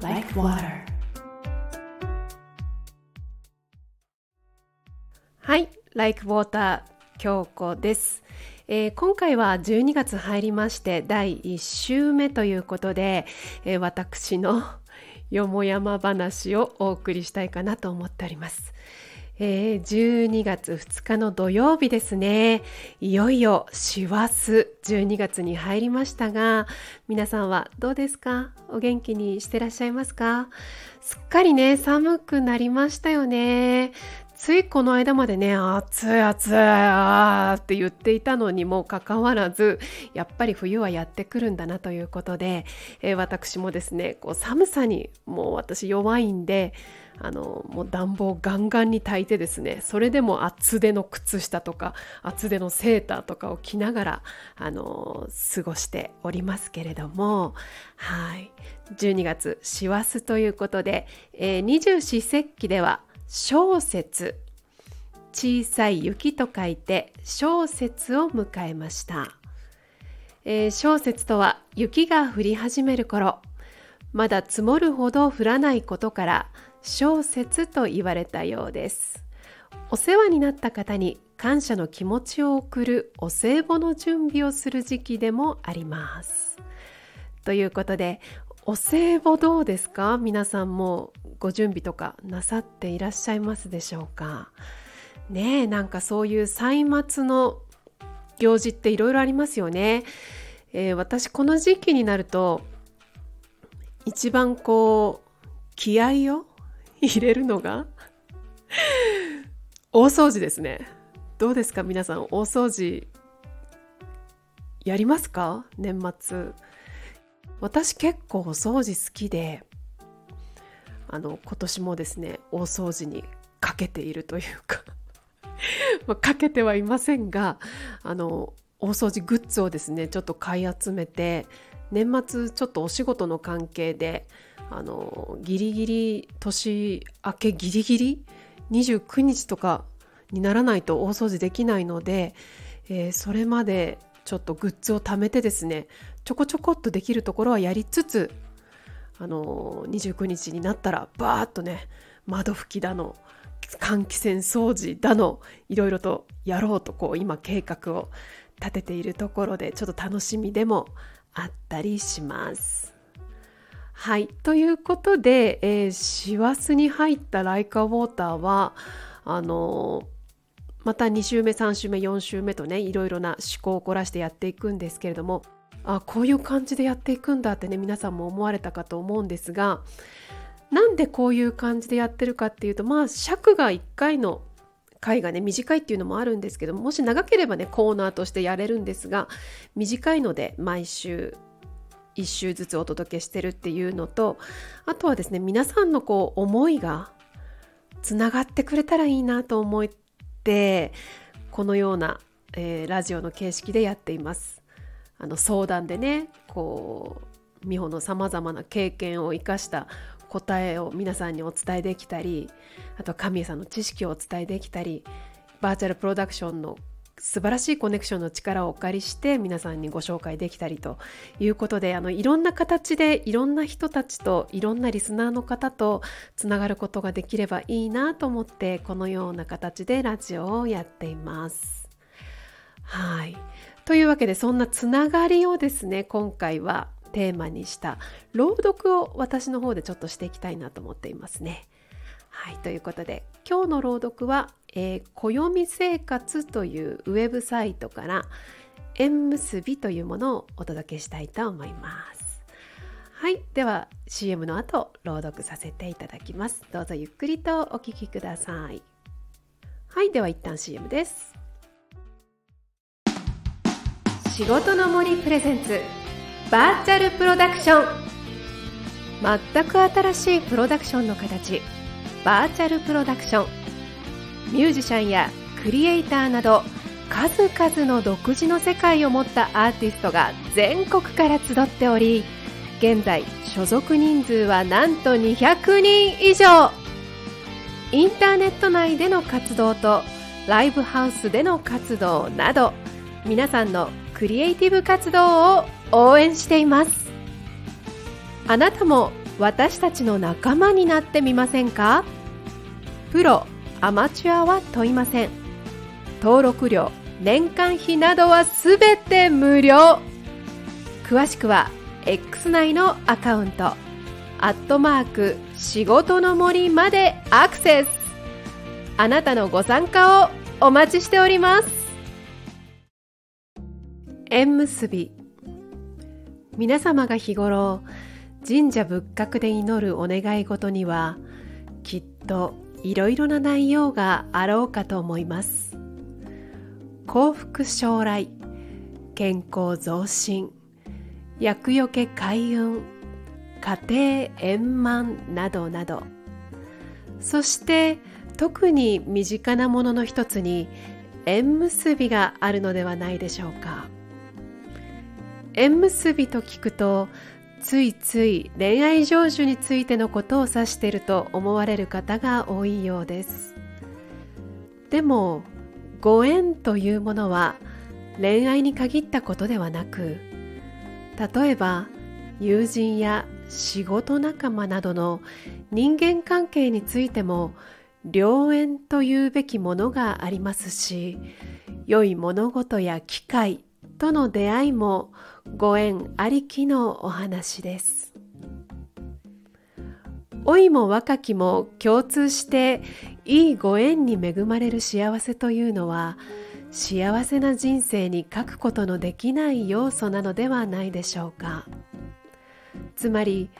like water はい Like Water 京子です、えー今回は12月入りまして第1週目ということで、えー私のよもやま話をお送りしたいかなと思っております。えー12月2日の土曜日ですね。いよいよ師走12月に入りましたが、皆さんはどうですか？お元気にしてらっしゃいますか？すっかりね、寒くなりましたよね。ついこの間までね、暑い暑いあーって言っていたのにもかかわらず、やっぱり冬はやってくるんだなということで、えー私もですね、こう寒さにもう私弱いんで、あのもう暖房ガンガンに焚いてですねそれでも厚手の靴下とか厚手のセーターとかを着ながらあの過ごしておりますけれどもはい。12月師走ということで、え二十四節気では小節小さい雪と書いて小節を迎えました、えー小節とは雪が降り始める頃まだ積もるほど降らないことから小節と言われたようです。お世話になった方に感謝の気持ちを送るお歳暮の準備をする時期でもあります。ということでお歳暮どうですか？皆さんもご準備とかなさっていらっしゃいますでしょうか？ねえなんかそういう歳末の行事っていろいろありますよね、えー私この時期になると一番こう気合を入れるのが？大掃除ですね。どうですか？皆さん大掃除やりますか？年末。私結構お掃除好きであの今年もですね大掃除にかけているというか。まあかけてはいませんがあの大掃除グッズをですねちょっと買い集めて年末ちょっとお仕事の関係であのギリギリ年明けギリギリ29日とかにならないと大掃除できないので、えーそれまでちょっとグッズを貯めてですねちょこちょこっとできるところはやりつつあの29日になったらバーッとね窓拭きだの換気扇掃除だのいろいろとやろうとこう今計画を立てているところでちょっと楽しみでもあったりします。はいということで、えー師走に入ったライカウォーターはあのまた2週目3週目4週目とねいろいろな思考を凝らしてやっていくんですけれどもあこういう感じでやっていくんだってね皆さんも思われたかと思うんですがなんでこういう感じでやってるかっていうとまあ尺が1回の回がね短いっていうのもあるんですけどもし長ければねコーナーとしてやれるんですが短いので毎週1週ずつお届けしてるっていうのとあとはですね皆さんのこう思いがつながってくれたらいいなと思ってこのような、えーラジオの形式でやっています。あの相談でねこう美穂のさまざまな経験を生かした答えを皆さんにお伝えできたりあと神谷さんの知識をお伝えできたりバーチャルプロダクションの素晴らしいコネクションの力をお借りして皆さんにご紹介できたりということであのいろんな形でいろんな人たちといろんなリスナーの方とつながることができればいいなと思ってこのような形でラジオをやっています。はいというわけでそんなつながりをですね今回はテーマにした朗読を私の方でちょっとしていきたいなと思っていますね。はい、ということで今日の朗読は「えー暦生活」というウェブサイトから「縁結び」というものをお届けしたいと思います。はい、では CM の後朗読させていただきます。どうぞゆっくりとお聞きください。はい、では一旦 CM です。仕事の森プレゼンツバーチャルプロダクション。全く新しいプロダクションの形。バーチャルプロダクション。ミュージシャンやクリエイターなど数々の独自の世界を持ったアーティストが全国から集っており現在所属人数はなんと200人以上。インターネット内での活動とライブハウスでの活動など皆さんのクリエイティブ活動を応援しています。あなたも私たちの仲間になってみませんか？プロアマチュアは問いません。登録料年間費などはすべて無料。詳しくは X 内のアカウントアットマーク仕事の森までアクセス。あなたのご参加をお待ちしております。縁結び。皆様が日頃神社仏閣で祈るお願い事にはきっといろいろな内容があろうかと思います。幸福将来健康増進厄除け開運家庭円満などなど。そして特に身近なものの一つに縁結びがあるのではないでしょうか。縁結びと聞くとついつい恋愛成就についてのことを指していると思われる方が多いようです。でもご縁というものは恋愛に限ったことではなく例えば友人や仕事仲間などの人間関係についても良縁というべきものがありますし良い物事や機会との出会いもご縁ありきのお話です。老いも若きも共通していいご縁に恵まれる幸せというのは幸せな人生に書くことのできない要素なのではないでしょうか。つまり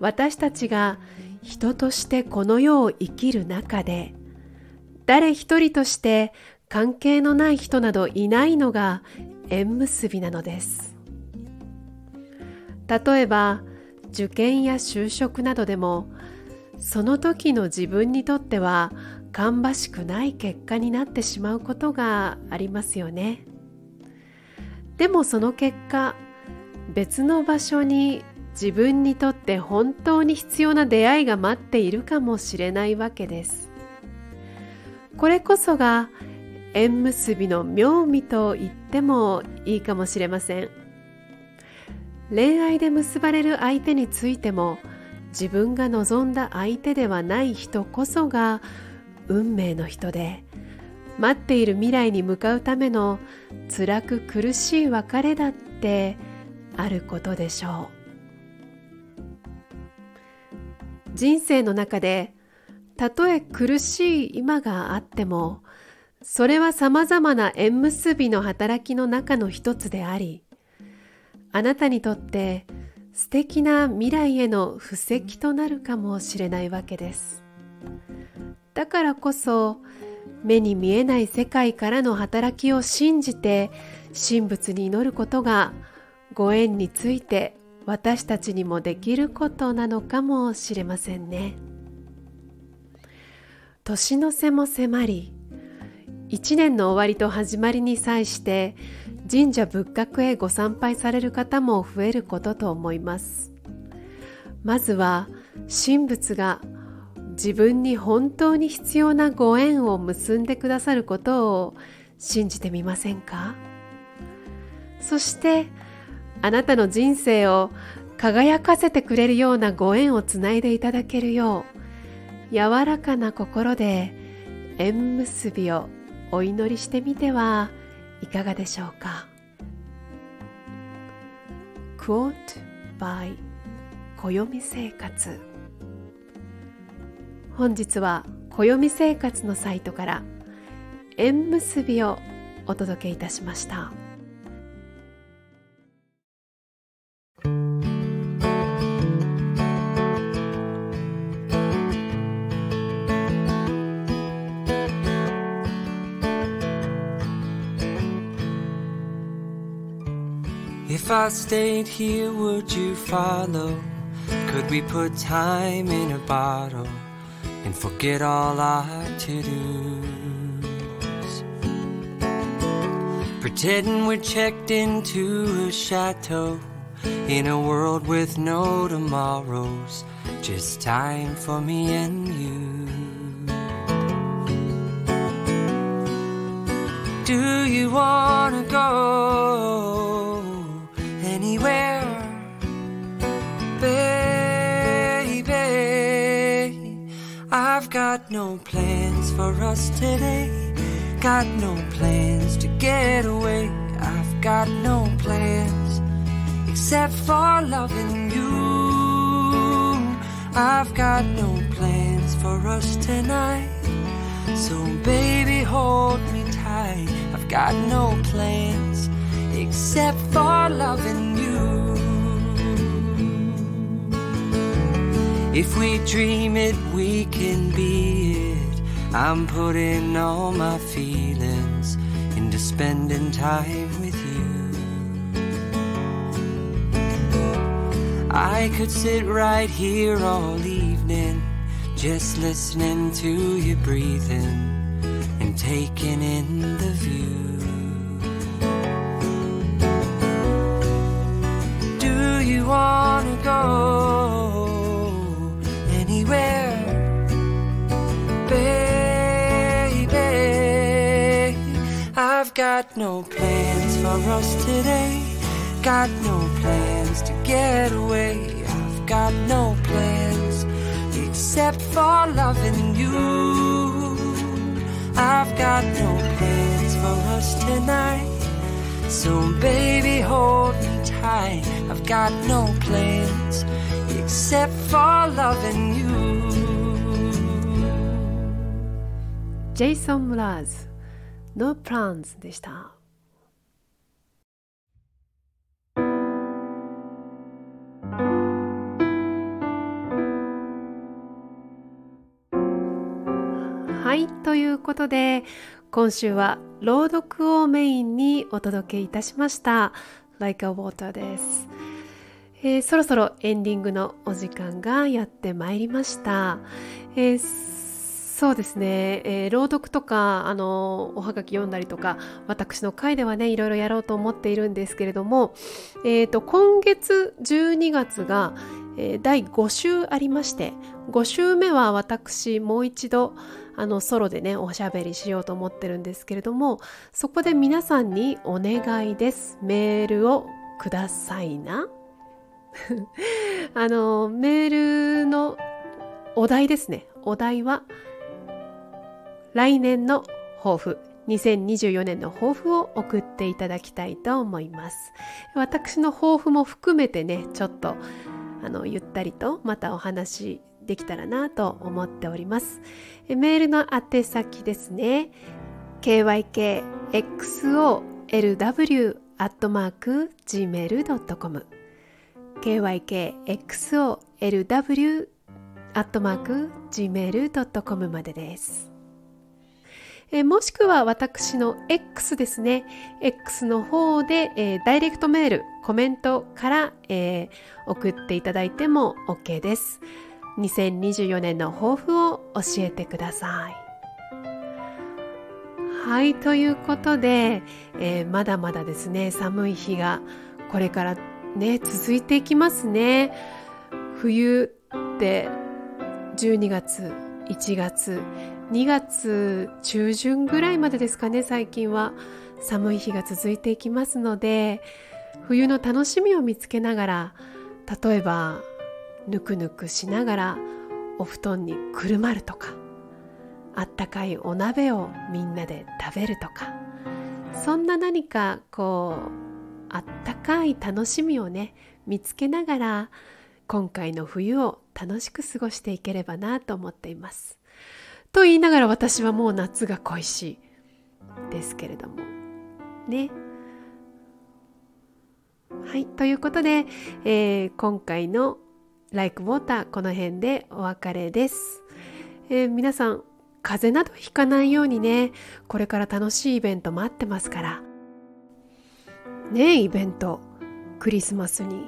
私たちが人としてこの世を生きる中で誰一人として関係のない人などいないのが縁結びなのです。例えば受験や就職などでもその時の自分にとっては芳しくない結果になってしまうことがありますよね。でもその結果別の場所に自分にとって本当に必要な出会いが待っているかもしれないわけです。これこそが縁結びの妙味と言ってもいいかもしれません。恋愛で結ばれる相手についても自分が望んだ相手ではない人こそが運命の人で待っている未来に向かうための辛く苦しい別れだってあることでしょう。人生の中でたとえ苦しい今があってもそれはさまざまな縁結びの働きの中の一つでありあなたにとって素敵な未来への布石となるかもしれないわけです。だからこそ目に見えない世界からの働きを信じて神仏に祈ることがご縁について私たちにもできることなのかもしれませんね。年の瀬も迫り一年の終わりと始まりに際して神社仏閣へご参拝される方も増えることと思います。まずは神仏が自分に本当に必要なご縁を結んでくださることを信じてみませんか？そしてあなたの人生を輝かせてくれるようなご縁をつないでいただけるよう柔らかな心で縁結びをお祈りしてみてはいかがでしょうか？Quote by 暦生活本日は暦生活のサイトから縁結びをお届けいたしました。If I stayed here, would you follow? Could we put time in a bottle? and forget all our to dos. Pretending we're checked into a chateau in a world with no tomorrows, just time for me and you. Do you wanna go got no plans for us today. Got no plans to get away. I've got no plans except for loving you. I've got no plans for us tonight. So, baby, hold me tight. I've got no plans except for loving you. If we dream it, we can be it. I'm putting all my feelings into spending time with you. I could sit right here all evening, just listening to you breathing and taking in the view. Do you wanna go Got no plans for us today. Got no plans to get away. I've got no plans except for loving you. I've got no plans for us tonight. So, baby, hold me tight. I've got no plans except for loving you. Jason Mraz No Plans でした。はいということで今週は朗読をメインにお届けいたしました Like a Water です、えーそろそろエンディングのお時間がやってまいりました、えーそうですね、えー朗読とかあのおはがき読んだりとか私の回ではねいろいろやろうと思っているんですけれども、えー、と今月12月が、えー第5週ありまして5週目は私もう一度あのソロでねおしゃべりしようと思ってるんですけれどもそこで皆さんにお願いです。メールをくださいな。あのメールのお題ですね。お題は来年の抱負2024年の抱負を送っていただきたいと思います。私の抱負も含めてねちょっとあのゆったりとまたお話できたらなと思っております。メールの宛先ですね。kykxolw.gmail.com kykxolw.gmail.com までです。えーもしくは私の X ですね。X の方で、えーダイレクトメール、コメントから、えー送っていただいても OK です。2024年の抱負を教えてください。はい、ということで、えーまだまだですね、寒い日がこれからね、続いていきますね。冬って12月、1月、2月中旬ぐらいまでですかね最近は寒い日が続いていきますので冬の楽しみを見つけながら例えばぬくぬくしながらお布団にくるまるとかあったかいお鍋をみんなで食べるとかそんな何かこうあったかい楽しみをね見つけながら今回の冬を楽しく過ごしていければなと思っています。と言いながら私はもう夏が恋しいですけれども。ね。はい。ということで、えー今回の「Like Water」この辺でお別れです、えー皆さん風邪などひかないようにね。これから楽しいイベント待ってますから。ねイベントクリスマスに。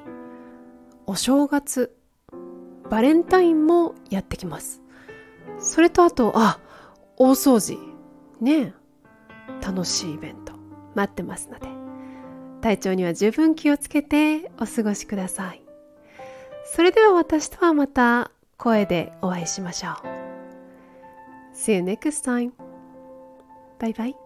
お正月バレンタインもやってきます。それとあと、あ、大掃除。ね楽しいイベント待ってますので、体調には十分気をつけてお過ごしください。それでは私とはまた声でお会いしましょう。See you next time. バイバイ。